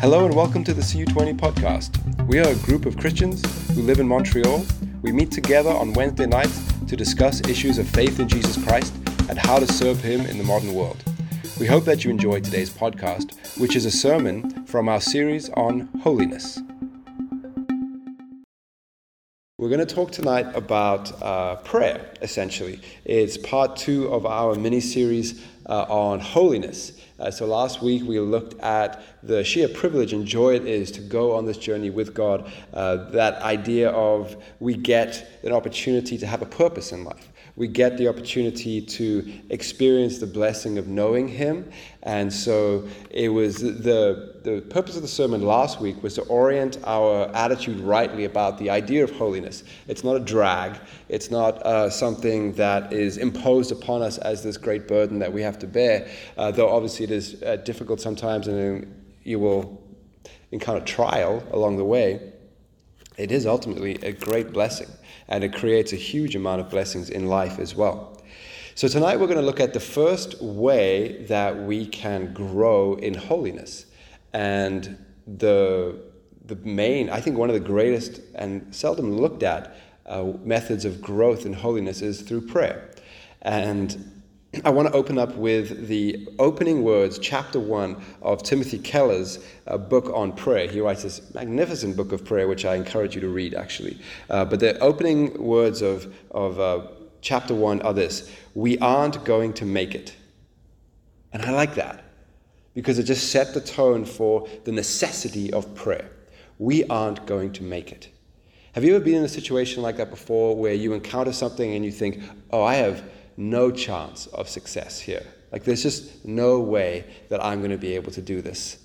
Hello and welcome to the CU20 podcast. We are a group of Christians who live in Montreal. We meet together on Wednesday nights to discuss issues of faith in Jesus Christ and how to serve Him in the modern world. We hope that you enjoy today's podcast, which is a sermon from our series on holiness. We're going to talk tonight about uh, prayer, essentially. It's part two of our mini series uh, on holiness. Uh, so last week we looked at the sheer privilege and joy it is to go on this journey with God. Uh, that idea of we get an opportunity to have a purpose in life we get the opportunity to experience the blessing of knowing Him. And so it was the, the purpose of the sermon last week was to orient our attitude rightly about the idea of holiness. It's not a drag, it's not uh, something that is imposed upon us as this great burden that we have to bear, uh, though obviously it is uh, difficult sometimes and you will encounter trial along the way. It is ultimately a great blessing and it creates a huge amount of blessings in life as well. So, tonight we're going to look at the first way that we can grow in holiness. And the, the main, I think, one of the greatest and seldom looked at uh, methods of growth in holiness is through prayer. And I want to open up with the opening words, chapter one of Timothy Keller's uh, book on prayer. He writes this magnificent book of prayer, which I encourage you to read, actually. Uh, but the opening words of, of uh, chapter one are this We aren't going to make it. And I like that because it just set the tone for the necessity of prayer. We aren't going to make it. Have you ever been in a situation like that before where you encounter something and you think, oh, I have no chance of success here. Like, there's just no way that I'm going to be able to do this.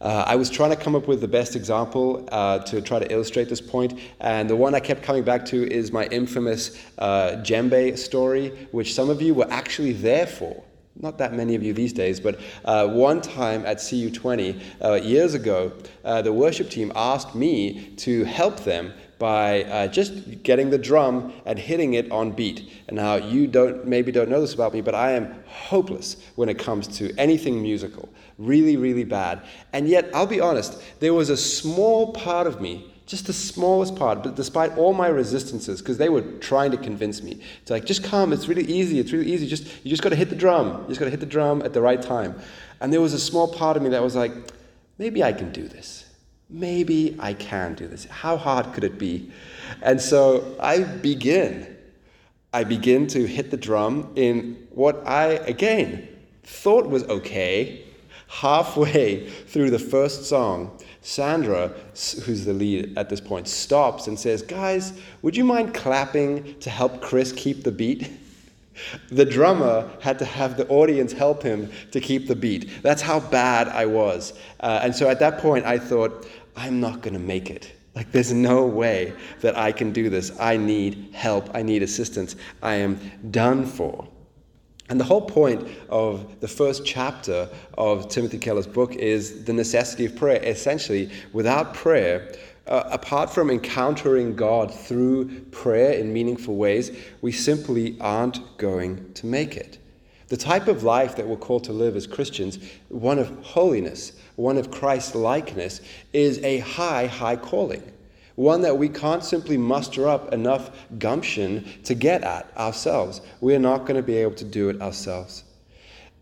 Uh, I was trying to come up with the best example uh, to try to illustrate this point, and the one I kept coming back to is my infamous uh, djembe story, which some of you were actually there for. Not that many of you these days, but uh, one time at CU20 uh, years ago, uh, the worship team asked me to help them by uh, just getting the drum and hitting it on beat. And now you don't maybe don't know this about me, but I am hopeless when it comes to anything musical. Really, really bad. And yet, I'll be honest, there was a small part of me just the smallest part, but despite all my resistances, because they were trying to convince me, it's like, just come, it's really easy, it's really easy, just you just gotta hit the drum. You just gotta hit the drum at the right time. And there was a small part of me that was like, maybe I can do this maybe I can do this. How hard could it be? And so I begin. I begin to hit the drum in what I, again, thought was okay. Halfway through the first song, Sandra, who's the lead at this point, stops and says, Guys, would you mind clapping to help Chris keep the beat? The drummer had to have the audience help him to keep the beat. That's how bad I was. Uh, and so at that point, I thought, I'm not going to make it. Like, there's no way that I can do this. I need help. I need assistance. I am done for. And the whole point of the first chapter of Timothy Keller's book is the necessity of prayer. Essentially, without prayer, uh, apart from encountering God through prayer in meaningful ways, we simply aren't going to make it. The type of life that we're called to live as Christians, one of holiness, one of Christ's likeness, is a high, high calling. One that we can't simply muster up enough gumption to get at ourselves. We're not going to be able to do it ourselves.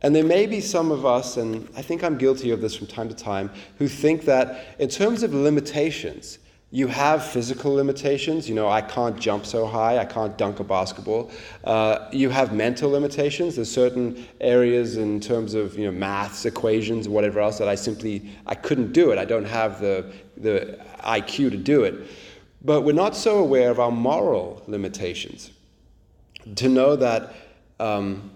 And there may be some of us, and I think I'm guilty of this from time to time, who think that in terms of limitations, you have physical limitations. You know, I can't jump so high. I can't dunk a basketball. Uh, you have mental limitations. There's certain areas in terms of you know maths, equations, whatever else that I simply I couldn't do it. I don't have the the IQ to do it. But we're not so aware of our moral limitations. To know that um,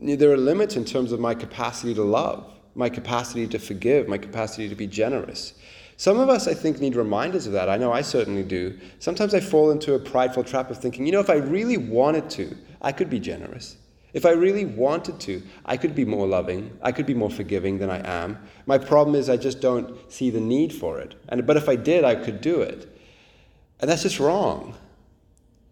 there are limits in terms of my capacity to love, my capacity to forgive, my capacity to be generous. Some of us, I think, need reminders of that. I know I certainly do. Sometimes I fall into a prideful trap of thinking, you know, if I really wanted to, I could be generous. If I really wanted to, I could be more loving. I could be more forgiving than I am. My problem is I just don't see the need for it. And, but if I did, I could do it. And that's just wrong.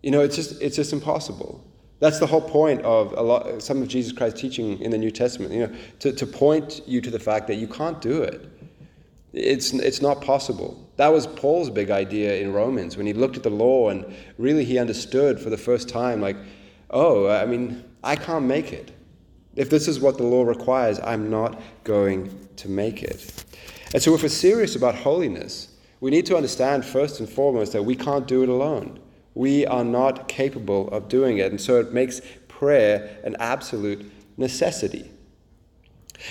You know, it's just, it's just impossible. That's the whole point of a lot, some of Jesus Christ's teaching in the New Testament, you know, to, to point you to the fact that you can't do it. It's, it's not possible. That was Paul's big idea in Romans when he looked at the law and really he understood for the first time, like, oh, I mean, I can't make it. If this is what the law requires, I'm not going to make it. And so, if we're serious about holiness, we need to understand first and foremost that we can't do it alone. We are not capable of doing it. And so, it makes prayer an absolute necessity.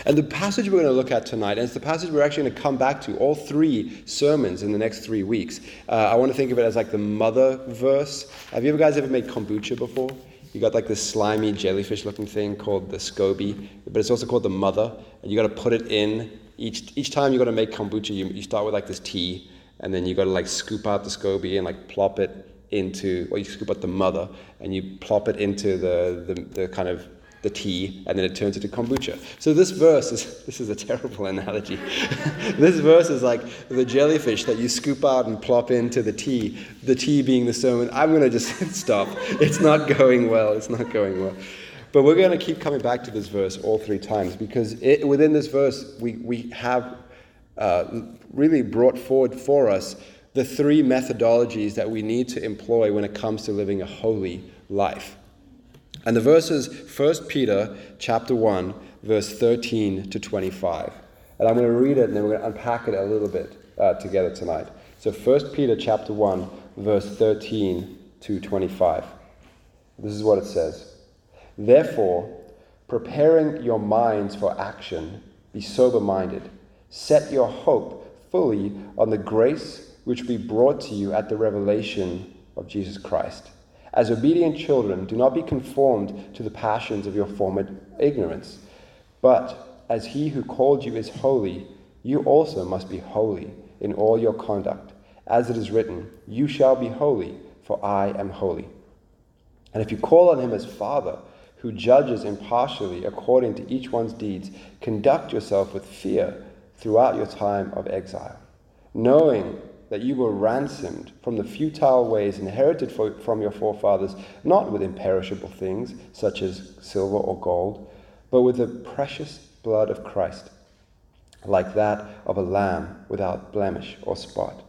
And the passage we're going to look at tonight, and it's the passage we're actually going to come back to, all three sermons in the next three weeks. Uh, I want to think of it as like the mother verse. Have you guys ever made kombucha before? You got like this slimy jellyfish looking thing called the SCOBY, but it's also called the mother. And you got to put it in each, each time you got to make kombucha, you, you start with like this tea, and then you got to like scoop out the SCOBY and like plop it into, or you scoop out the mother and you plop it into the, the, the kind of the tea, and then it turns into kombucha. So this verse is this is a terrible analogy. this verse is like the jellyfish that you scoop out and plop into the tea. The tea being the sermon. I'm going to just stop. It's not going well. It's not going well. But we're going to keep coming back to this verse all three times because it, within this verse we we have uh, really brought forward for us the three methodologies that we need to employ when it comes to living a holy life. And the verses 1 Peter chapter 1 verse 13 to 25. And I'm going to read it and then we're going to unpack it a little bit uh, together tonight. So 1 Peter chapter 1 verse 13 to 25. This is what it says. Therefore, preparing your minds for action, be sober minded. Set your hope fully on the grace which will be brought to you at the revelation of Jesus Christ. As obedient children, do not be conformed to the passions of your former ignorance. But as he who called you is holy, you also must be holy in all your conduct. As it is written, You shall be holy, for I am holy. And if you call on him as Father, who judges impartially according to each one's deeds, conduct yourself with fear throughout your time of exile, knowing that you were ransomed from the futile ways inherited from your forefathers, not with imperishable things such as silver or gold, but with the precious blood of Christ, like that of a lamb without blemish or spot.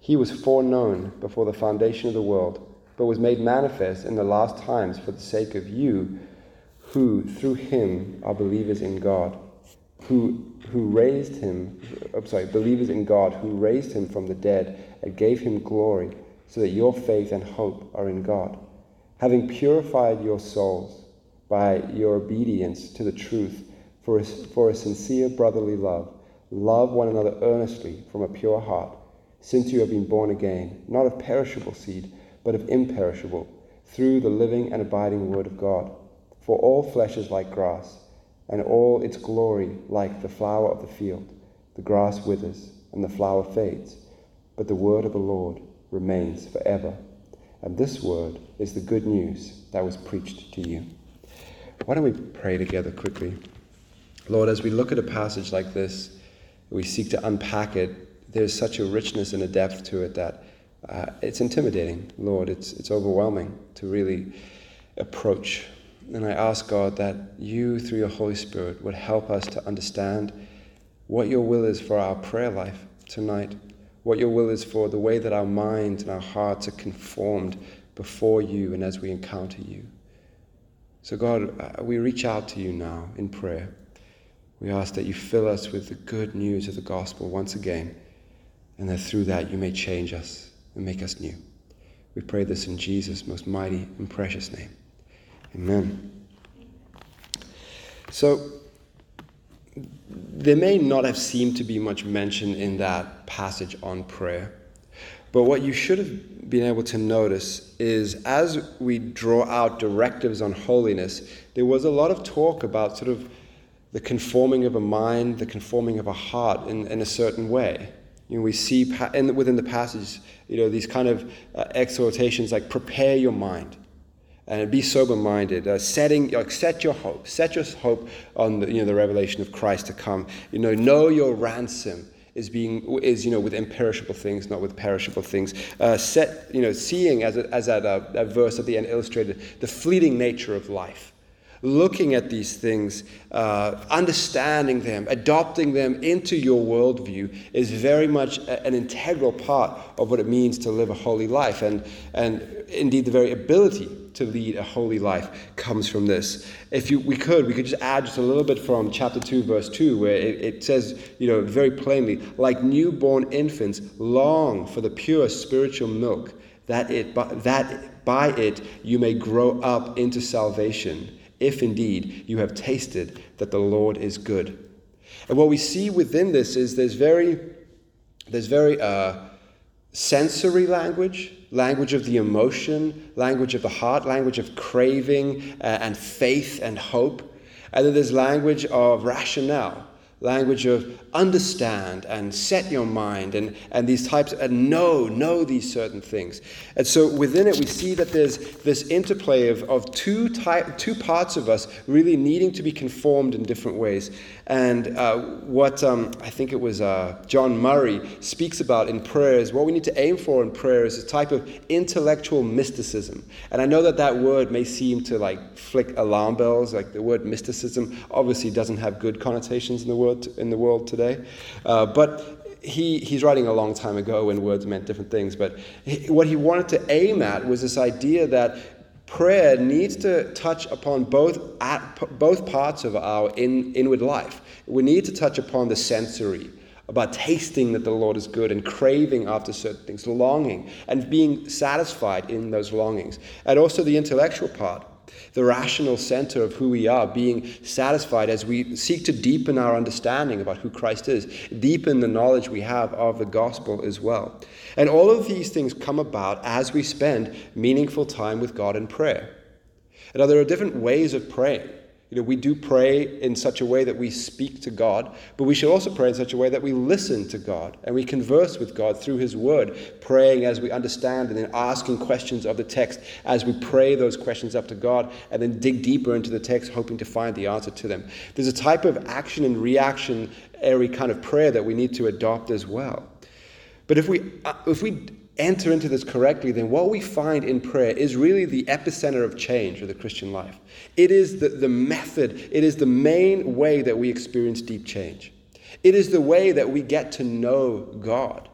He was foreknown before the foundation of the world, but was made manifest in the last times for the sake of you, who through him are believers in God who, who raised him, I'm sorry, believers in God, who raised him from the dead and gave him glory, so that your faith and hope are in God. Having purified your souls by your obedience to the truth for a, for a sincere brotherly love, love one another earnestly from a pure heart, since you have been born again, not of perishable seed, but of imperishable, through the living and abiding word of God. For all flesh is like grass and all its glory like the flower of the field. The grass withers and the flower fades, but the word of the Lord remains forever. And this word is the good news that was preached to you. Why don't we pray together quickly? Lord, as we look at a passage like this, we seek to unpack it, there's such a richness and a depth to it that uh, it's intimidating, Lord. It's, it's overwhelming to really approach and I ask God that you, through your Holy Spirit, would help us to understand what your will is for our prayer life tonight, what your will is for the way that our minds and our hearts are conformed before you and as we encounter you. So, God, uh, we reach out to you now in prayer. We ask that you fill us with the good news of the gospel once again, and that through that you may change us and make us new. We pray this in Jesus' most mighty and precious name. Amen. So, there may not have seemed to be much mention in that passage on prayer. But what you should have been able to notice is as we draw out directives on holiness, there was a lot of talk about sort of the conforming of a mind, the conforming of a heart in, in a certain way. You know, we see in, within the passage, you know, these kind of uh, exhortations like prepare your mind, and be sober minded. Uh, setting, like, set your hope, set your hope on the, you know, the revelation of Christ to come. You know, know your ransom is being is you know with imperishable things, not with perishable things. Uh, set you know, seeing as a, as that, uh, that verse at the end illustrated the fleeting nature of life. Looking at these things, uh, understanding them, adopting them into your worldview is very much a, an integral part of what it means to live a holy life. And, and indeed, the very ability to lead a holy life comes from this. If you, we could, we could just add just a little bit from chapter 2, verse 2, where it, it says, you know, very plainly, like newborn infants, long for the pure spiritual milk, that, it, that by it you may grow up into salvation if indeed you have tasted that the Lord is good. And what we see within this is there's very, there's very uh, sensory language, language of the emotion, language of the heart, language of craving uh, and faith and hope. And then there's language of rationale, language of understand and set your mind and, and these types and know know these certain things. And so within it we see that there's this interplay of, of two type two parts of us really needing to be conformed in different ways. And uh, what um, i think it was uh, john murray speaks about in prayer is what we need to aim for in prayer is a type of intellectual mysticism. And i know that that word may seem to like flick alarm bells like the word mysticism obviously doesn't have good connotations in the world in the world today today. Uh, but he, he's writing a long time ago when words meant different things. But he, what he wanted to aim at was this idea that prayer needs to touch upon both, at, both parts of our in, inward life. We need to touch upon the sensory, about tasting that the Lord is good and craving after certain things, longing and being satisfied in those longings, and also the intellectual part the rational center of who we are, being satisfied as we seek to deepen our understanding about who Christ is, deepen the knowledge we have of the gospel as well. And all of these things come about as we spend meaningful time with God in prayer. Now, there are different ways of praying. You know, we do pray in such a way that we speak to God, but we should also pray in such a way that we listen to God and we converse with God through His Word, praying as we understand and then asking questions of the text as we pray those questions up to God and then dig deeper into the text, hoping to find the answer to them. There's a type of action and reaction reactionary kind of prayer that we need to adopt as well. But if we, uh, if we enter into this correctly, then what we find in prayer is really the epicenter of change of the Christian life. It is the, the method, it is the main way that we experience deep change. It is the way that we get to know God.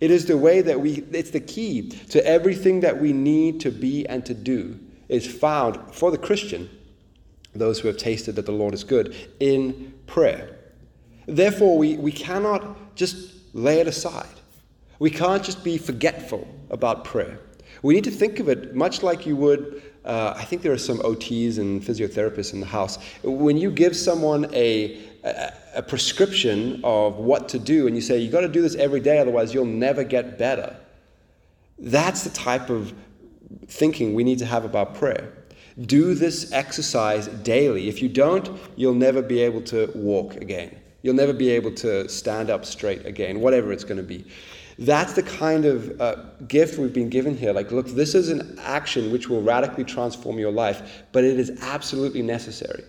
It is the way that we, it's the key to everything that we need to be and to do is found for the Christian, those who have tasted that the Lord is good, in prayer. Therefore, we, we cannot just lay it aside. We can't just be forgetful about prayer. We need to think of it much like you would. Uh, I think there are some OTs and physiotherapists in the house. When you give someone a, a, a prescription of what to do and you say, you've got to do this every day, otherwise you'll never get better, that's the type of thinking we need to have about prayer. Do this exercise daily. If you don't, you'll never be able to walk again. You'll never be able to stand up straight again, whatever it's going to be. That's the kind of uh, gift we've been given here. Like, look, this is an action which will radically transform your life, but it is absolutely necessary.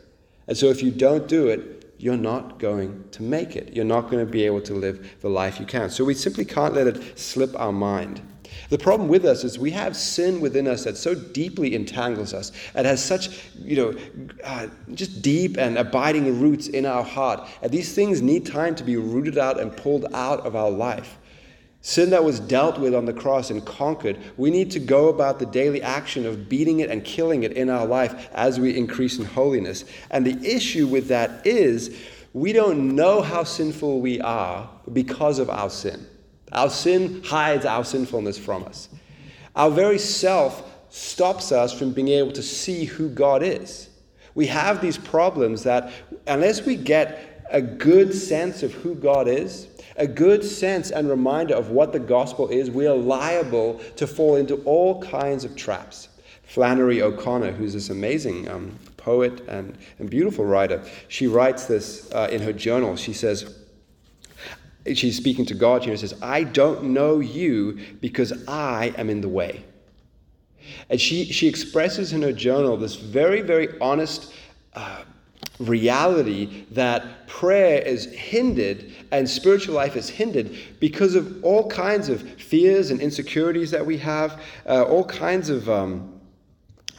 And so, if you don't do it, you're not going to make it. You're not going to be able to live the life you can. So, we simply can't let it slip our mind. The problem with us is we have sin within us that so deeply entangles us and has such, you know, uh, just deep and abiding roots in our heart. And these things need time to be rooted out and pulled out of our life. Sin that was dealt with on the cross and conquered, we need to go about the daily action of beating it and killing it in our life as we increase in holiness. And the issue with that is we don't know how sinful we are because of our sin. Our sin hides our sinfulness from us. Our very self stops us from being able to see who God is. We have these problems that, unless we get a good sense of who God is, a good sense and reminder of what the gospel is, we are liable to fall into all kinds of traps. Flannery O'Connor, who's this amazing um, poet and, and beautiful writer, she writes this uh, in her journal. She says, she's speaking to God and says, I don't know you because I am in the way. And she, she expresses in her journal this very, very honest uh, reality that prayer is hindered and spiritual life is hindered because of all kinds of fears and insecurities that we have, uh, all kinds of um,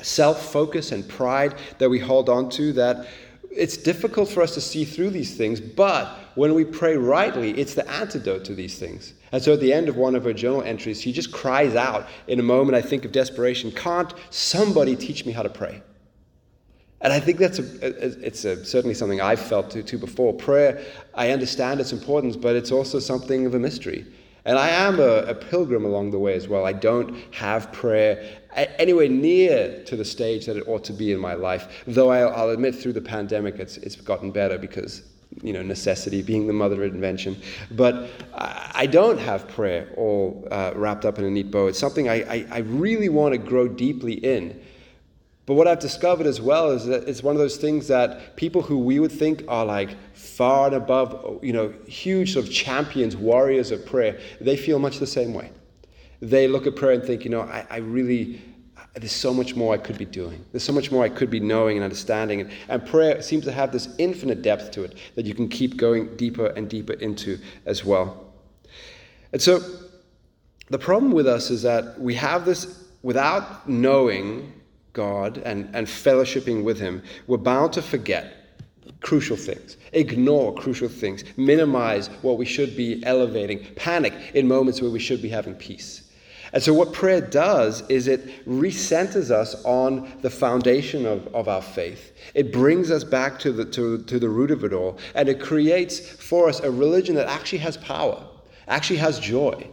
self focus and pride that we hold on to that it's difficult for us to see through these things, but when we pray rightly, it's the antidote to these things. And so at the end of one of her journal entries, she just cries out in a moment, I think, of desperation Can't somebody teach me how to pray? And I think that's a, it's a, certainly something I've felt too, before. Prayer, I understand its importance, but it's also something of a mystery. And I am a, a, pilgrim along the way as well. I don't have prayer anywhere near to the stage that it ought to be in my life. Though I'll, I'll admit through the pandemic it's, it's gotten better because, you know, necessity being the mother of invention. But I, I don't have prayer all uh, wrapped up in a neat bow. It's something I, I, I really want to grow deeply in. But what I've discovered as well is that it's one of those things that people who we would think are like far and above, you know, huge sort of champions, warriors of prayer, they feel much the same way. They look at prayer and think, you know, I, I really, there's so much more I could be doing. There's so much more I could be knowing and understanding. And, and prayer seems to have this infinite depth to it that you can keep going deeper and deeper into as well. And so the problem with us is that we have this, without knowing God and, and fellowshipping with Him, we're bound to forget crucial things, ignore crucial things, minimize what we should be elevating, panic in moments where we should be having peace. And so, what prayer does is it recenters us on the foundation of, of our faith. It brings us back to the, to, to the root of it all, and it creates for us a religion that actually has power, actually has joy.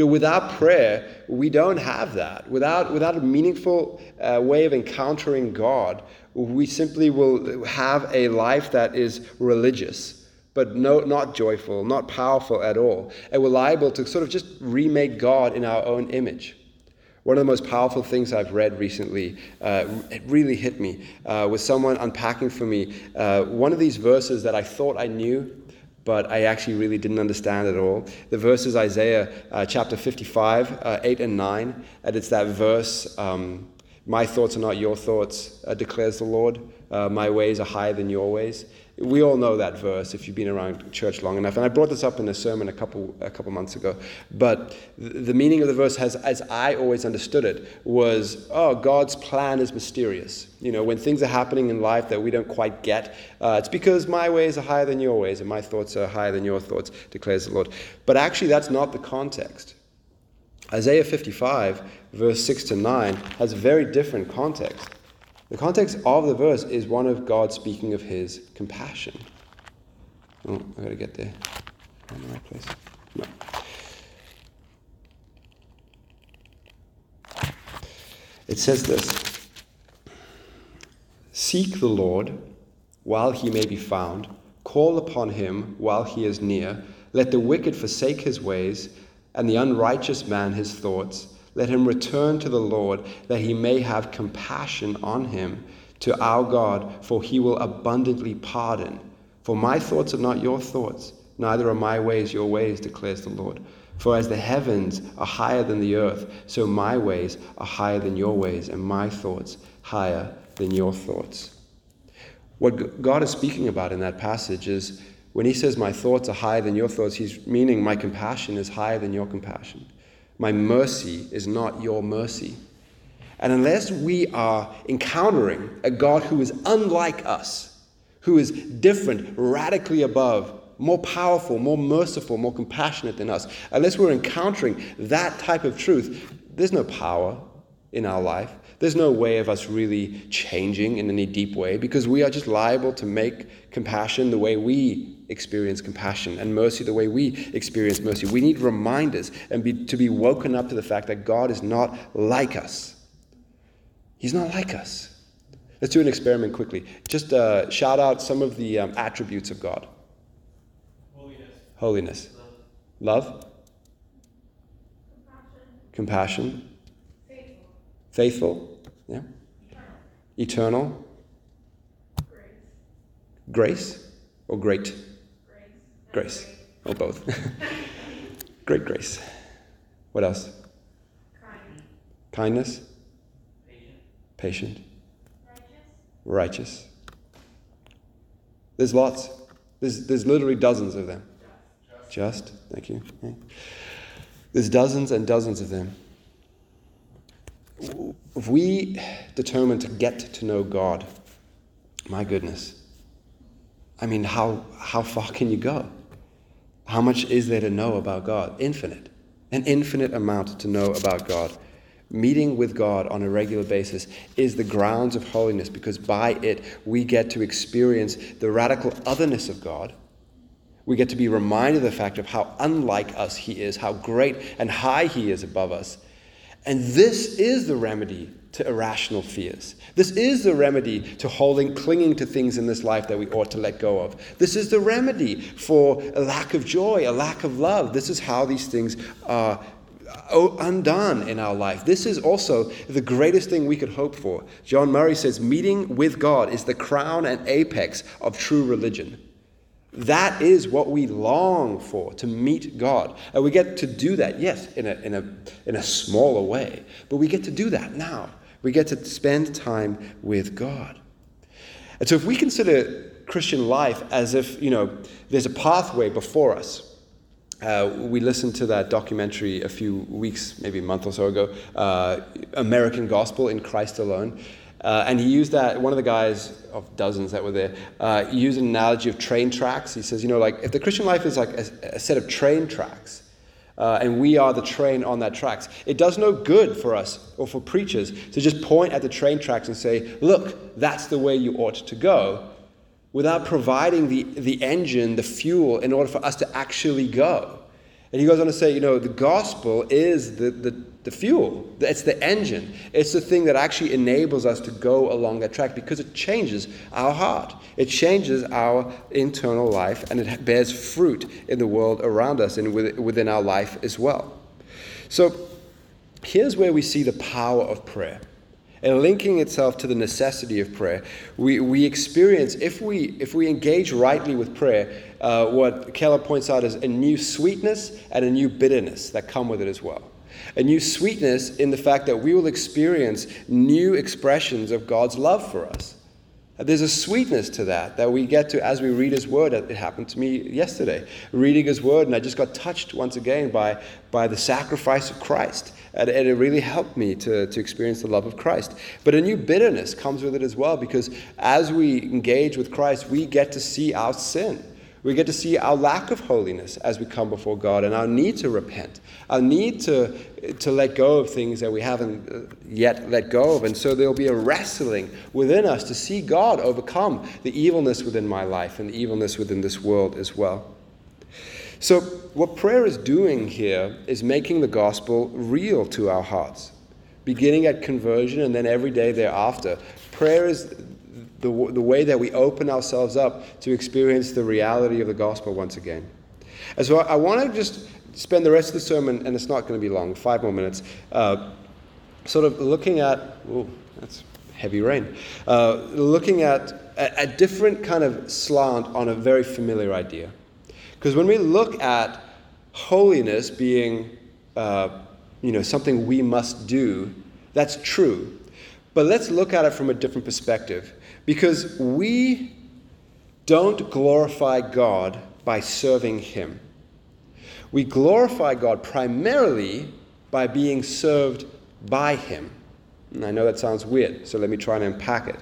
You know, without prayer, we don't have that. Without, without a meaningful uh, way of encountering God, we simply will have a life that is religious, but no, not joyful, not powerful at all. And we're liable to sort of just remake God in our own image. One of the most powerful things I've read recently, uh, it really hit me, uh, was someone unpacking for me uh, one of these verses that I thought I knew, but I actually really didn't understand at all. The verse is Isaiah uh, chapter 55, uh, 8 and 9, and it's that verse, um, My thoughts are not your thoughts, uh, declares the Lord. Uh, my ways are higher than your ways. We all know that verse if you've been around church long enough. And I brought this up in a sermon a couple, a couple months ago. But the meaning of the verse, has, as I always understood it, was oh, God's plan is mysterious. You know, when things are happening in life that we don't quite get, uh, it's because my ways are higher than your ways and my thoughts are higher than your thoughts, declares the Lord. But actually, that's not the context. Isaiah 55, verse 6 to 9, has a very different context. The context of the verse is one of God speaking of his compassion. Oh, I gotta get there. in the right place. No. It says this Seek the Lord while he may be found, call upon him while he is near. Let the wicked forsake his ways, and the unrighteous man his thoughts. Let him return to the Lord, that he may have compassion on him, to our God, for he will abundantly pardon. For my thoughts are not your thoughts, neither are my ways your ways, declares the Lord. For as the heavens are higher than the earth, so my ways are higher than your ways, and my thoughts higher than your thoughts. What God is speaking about in that passage is when he says, My thoughts are higher than your thoughts, he's meaning my compassion is higher than your compassion. My mercy is not your mercy. And unless we are encountering a God who is unlike us, who is different, radically above, more powerful, more merciful, more compassionate than us, unless we're encountering that type of truth, there's no power in our life. There's no way of us really changing in any deep way because we are just liable to make compassion the way we experience compassion and mercy the way we experience mercy. We need reminders and be, to be woken up to the fact that God is not like us. He's not like us. Let's do an experiment quickly. Just uh, shout out some of the um, attributes of God Holiness. Holiness. Love. Love. Compassion. Compassion. Faithful. Yeah. Eternal. Grace. Grace or great? Grace. Grace. Or both. great grace. What else? Kind. Kindness. Patient. Righteous. There's lots. There's, there's literally dozens of them. Just. Thank you. There's dozens and dozens of them. If we determine to get to know God, my goodness, I mean, how, how far can you go? How much is there to know about God? Infinite. An infinite amount to know about God. Meeting with God on a regular basis is the grounds of holiness because by it we get to experience the radical otherness of God. We get to be reminded of the fact of how unlike us He is, how great and high He is above us. And this is the remedy to irrational fears. This is the remedy to holding, clinging to things in this life that we ought to let go of. This is the remedy for a lack of joy, a lack of love. This is how these things are uh, undone in our life. This is also the greatest thing we could hope for. John Murray says, meeting with God is the crown and apex of true religion. That is what we long for, to meet God. And we get to do that, yes, in a, in a, in a smaller way, but we get to do that now. We get to spend time with God. And so if we consider Christian life as if, you know, there's a pathway before us, uh, we listened to that documentary a few weeks, maybe a month or so ago, uh, American Gospel in Christ Alone. Uh, and he used that, one of the guys of dozens that were there, uh, used an analogy of train tracks. He says, you know, like if the Christian life is like a, a set of train tracks, uh, and we are the train on that tracks. It does no good for us or for preachers to just point at the train tracks and say, look, that's the way you ought to go, without providing the, the engine, the fuel, in order for us to actually go. And he goes on to say, you know, the gospel is the, the, the fuel, it's the engine. It's the thing that actually enables us to go along that track because it changes our heart. It changes our internal life and it bears fruit in the world around us and within our life as well. So here's where we see the power of prayer. And linking itself to the necessity of prayer, we, we experience, if we, if we engage rightly with prayer, uh, what Keller points out is a new sweetness and a new bitterness that come with it as well. A new sweetness in the fact that we will experience new expressions of God's love for us. There's a sweetness to that that we get to as we read His Word. It happened to me yesterday, reading His Word, and I just got touched once again by, by the sacrifice of Christ. And, and it really helped me to, to experience the love of Christ. But a new bitterness comes with it as well, because as we engage with Christ, we get to see our sin. We get to see our lack of holiness as we come before God and our need to repent, our need to, to let go of things that we haven't uh, yet let go of. And so there'll be a wrestling within us to see God overcome the evilness within my life and the evilness within this world as well. So, what prayer is doing here is making the gospel real to our hearts, beginning at conversion and then every day thereafter. Prayer is the, the way that we open ourselves up to experience the reality of the gospel once again. And so I, want to just spend the rest of the sermon, and it's not going to be long, five more minutes, uh, sort of looking at, oh, that's heavy rain, uh, looking at a, a different kind of slant on a very familiar idea. Because when we look at holiness being, uh, you know, something we must do, that's true. But let's look at it from a different perspective. Because we don't glorify God by serving Him. We glorify God primarily by being served by Him. And I know that sounds weird, so let me try and unpack it.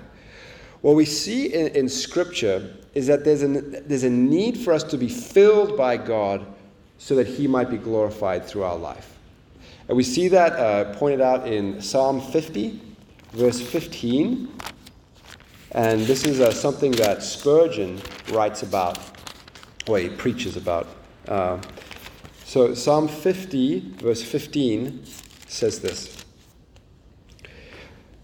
What we see in, in Scripture is that there's a, there's a need for us to be filled by God so that He might be glorified through our life. And we see that uh, pointed out in Psalm 50, verse 15. And this is uh, something that Spurgeon writes about, or he preaches about. Uh, so, Psalm 50, verse 15, says this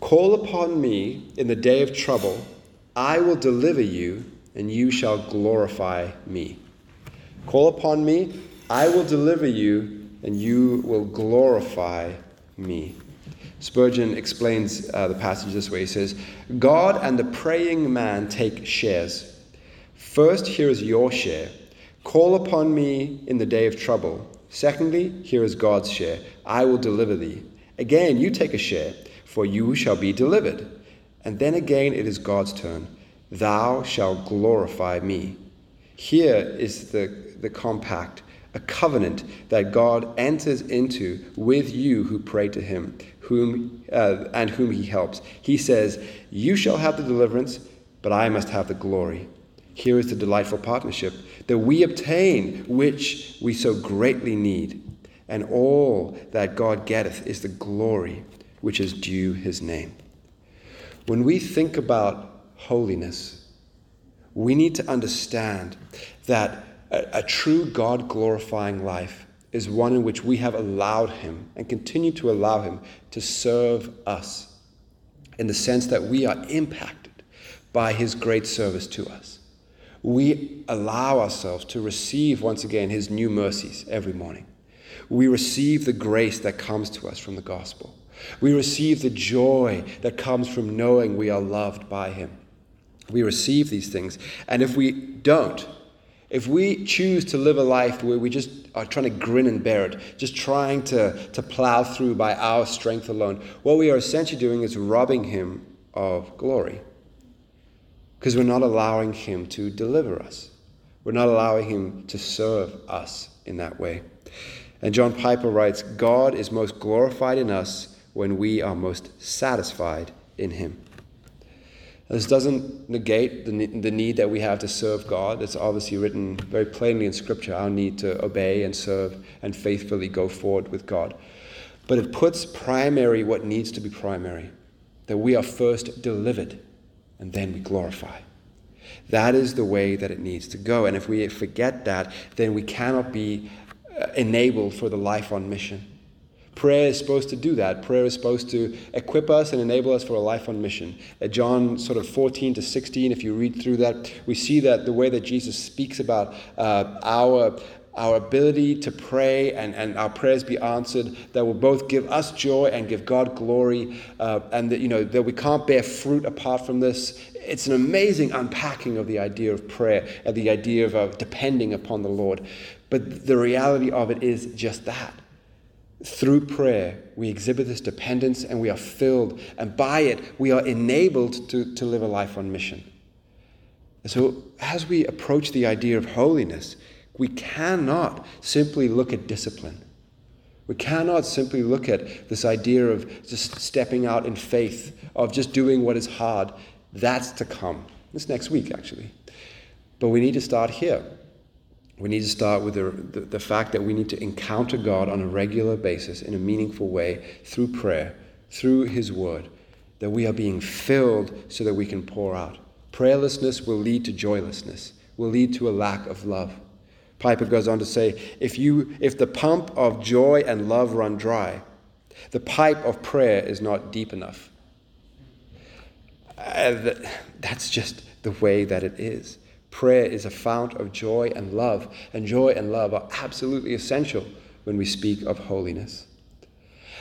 Call upon me in the day of trouble, I will deliver you, and you shall glorify me. Call upon me, I will deliver you, and you will glorify me. Spurgeon explains uh, the passage this way. He says, God and the praying man take shares. First, here is your share. Call upon me in the day of trouble. Secondly, here is God's share. I will deliver thee. Again, you take a share, for you shall be delivered. And then again, it is God's turn. Thou shalt glorify me. Here is the, the compact a covenant that God enters into with you who pray to him, whom uh, and whom he helps. He says, "You shall have the deliverance, but I must have the glory." Here is the delightful partnership that we obtain, which we so greatly need, and all that God getteth is the glory which is due his name. When we think about holiness, we need to understand that a, a true God glorifying life is one in which we have allowed Him and continue to allow Him to serve us in the sense that we are impacted by His great service to us. We allow ourselves to receive once again His new mercies every morning. We receive the grace that comes to us from the gospel. We receive the joy that comes from knowing we are loved by Him. We receive these things. And if we don't, if we choose to live a life where we just are trying to grin and bear it, just trying to, to plow through by our strength alone, what we are essentially doing is robbing Him of glory. Because we're not allowing Him to deliver us, we're not allowing Him to serve us in that way. And John Piper writes God is most glorified in us when we are most satisfied in Him. This doesn't negate the, the need that we have to serve God. It's obviously written very plainly in Scripture our need to obey and serve and faithfully go forward with God. But it puts primary what needs to be primary that we are first delivered and then we glorify. That is the way that it needs to go. And if we forget that, then we cannot be uh, enabled for the life on mission. Prayer is supposed to do that. Prayer is supposed to equip us and enable us for a life on mission. At John sort of 14 to 16, if you read through that, we see that the way that Jesus speaks about uh, our our ability to pray and, and our prayers be answered that will both give us joy and give God glory, uh, and that, you know, that we can't bear fruit apart from this. It's an amazing unpacking of the idea of prayer and the idea of uh, depending upon the Lord. But the reality of it is just that. Through prayer, we exhibit this dependence and we are filled, and by it, we are enabled to, to live a life on mission. so, as we approach the idea of holiness, we cannot simply look at discipline. We cannot simply look at this idea of just stepping out in faith, of just doing what is hard. That's to come. This next week, actually. But we need to start here. We need to start with the, the, the, fact that we need to encounter God on a regular basis in a meaningful way through prayer, through His Word, that we are being filled so that we can pour out. Prayerlessness will lead to joylessness, will lead to a lack of love. Piper goes on to say if, you, if the pump of joy and love run dry, the pipe of prayer is not deep enough. Uh, that's just the way that it is. Prayer is a fount of joy and love, and joy and love are absolutely essential when we speak of holiness.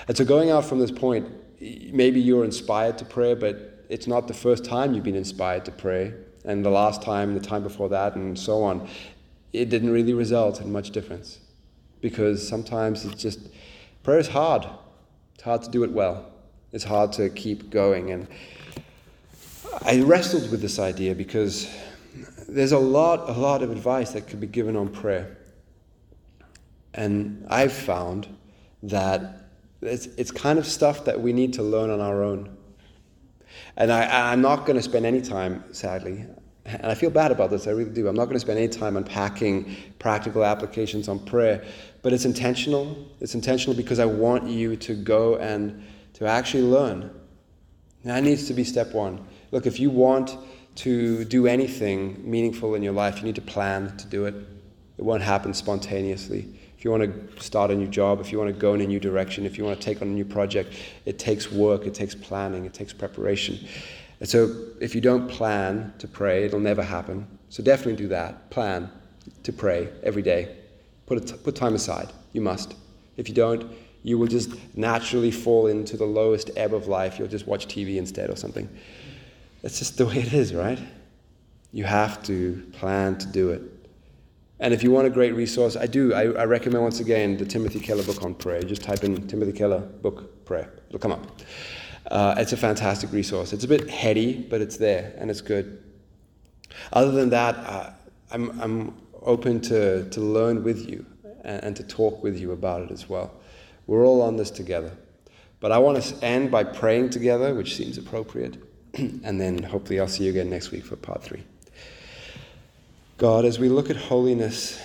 And so, going out from this point, maybe you're inspired to pray, but it's not the first time you've been inspired to pray, and the last time, the time before that, and so on. It didn't really result in much difference because sometimes it's just prayer is hard. It's hard to do it well. It's hard to keep going. And I wrestled with this idea because there's a lot, a lot of advice that could be given on prayer. And I've found that it's, it's kind of stuff that we need to learn on our own. And I, I'm not going to spend any time, sadly, and I feel bad about this, I really do. I'm not going to spend any time unpacking practical applications on prayer, but it's intentional. It's intentional because I want you to go and to actually learn. that needs to be step one. Look, if you want to do anything meaningful in your life, you need to plan to do it. It won't happen spontaneously. If you want to start a new job, if you want to go in a new direction, if you want to take on a new project, it takes work, it takes planning, it takes preparation. And so if you don't plan to pray, it'll never happen. So definitely do that. Plan to pray every day. Put, put time aside. You must. If you don't, you will just naturally fall into the lowest ebb of life. You'll just watch TV instead or something. That's just the way it is, right? You have to plan to do it. And if you want a great resource, I do. I, I, recommend once again the Timothy Keller book on prayer. Just type in Timothy Keller book prayer. It'll come up. Uh, it's a fantastic resource. It's a bit heady, but it's there and it's good. Other than that, uh, I'm, I'm open to, to learn with you and, and to talk with you about it as well. We're all on this together. But I want to end by praying together, which seems appropriate. and then hopefully I'll see you again next week for part three. God, as we look at holiness,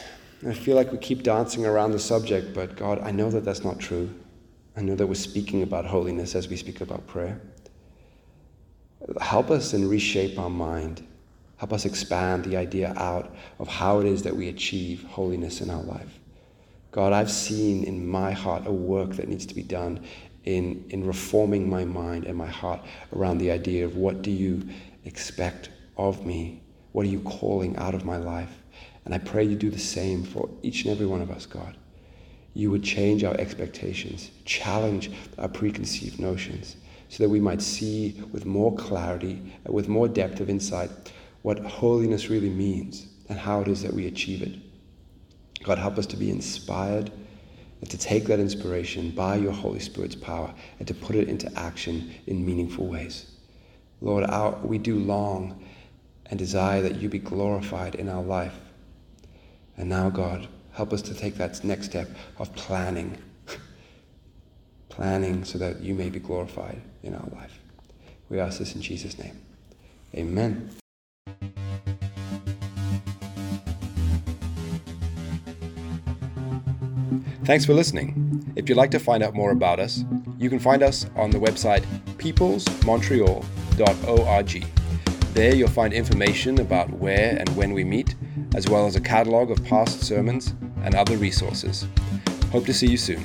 I feel like we keep dancing around the subject, but God, I know that that's not true. I know that we're speaking about holiness as we speak about prayer. Help us and reshape our mind. Help us expand the idea out of how it is that we achieve holiness in our life. God, I've seen in my heart a work that needs to be done in, in reforming my mind and my heart around the idea of what do you expect of me? What are you calling out of my life? And I pray you do the same for each and every one of us, God. You would change our expectations, challenge our preconceived notions, so that we might see with more clarity, uh, with more depth of insight, what holiness really means and how it is that we achieve it. God, help us to be inspired and to take that inspiration by your Holy Spirit's power and to put it into action in meaningful ways. Lord, our, we do long and desire that you be glorified in our life. And now, God, help us to take that next step of planning. planning so that you may be glorified in our life. We ask this in Jesus' name. Amen. Thanks for listening. If you'd like to find out more about us, you can find us on the website peoplesmontreal.org. There you'll find information about where and when we meet, as well as a catalog of past sermons and other resources. Hope to see you soon.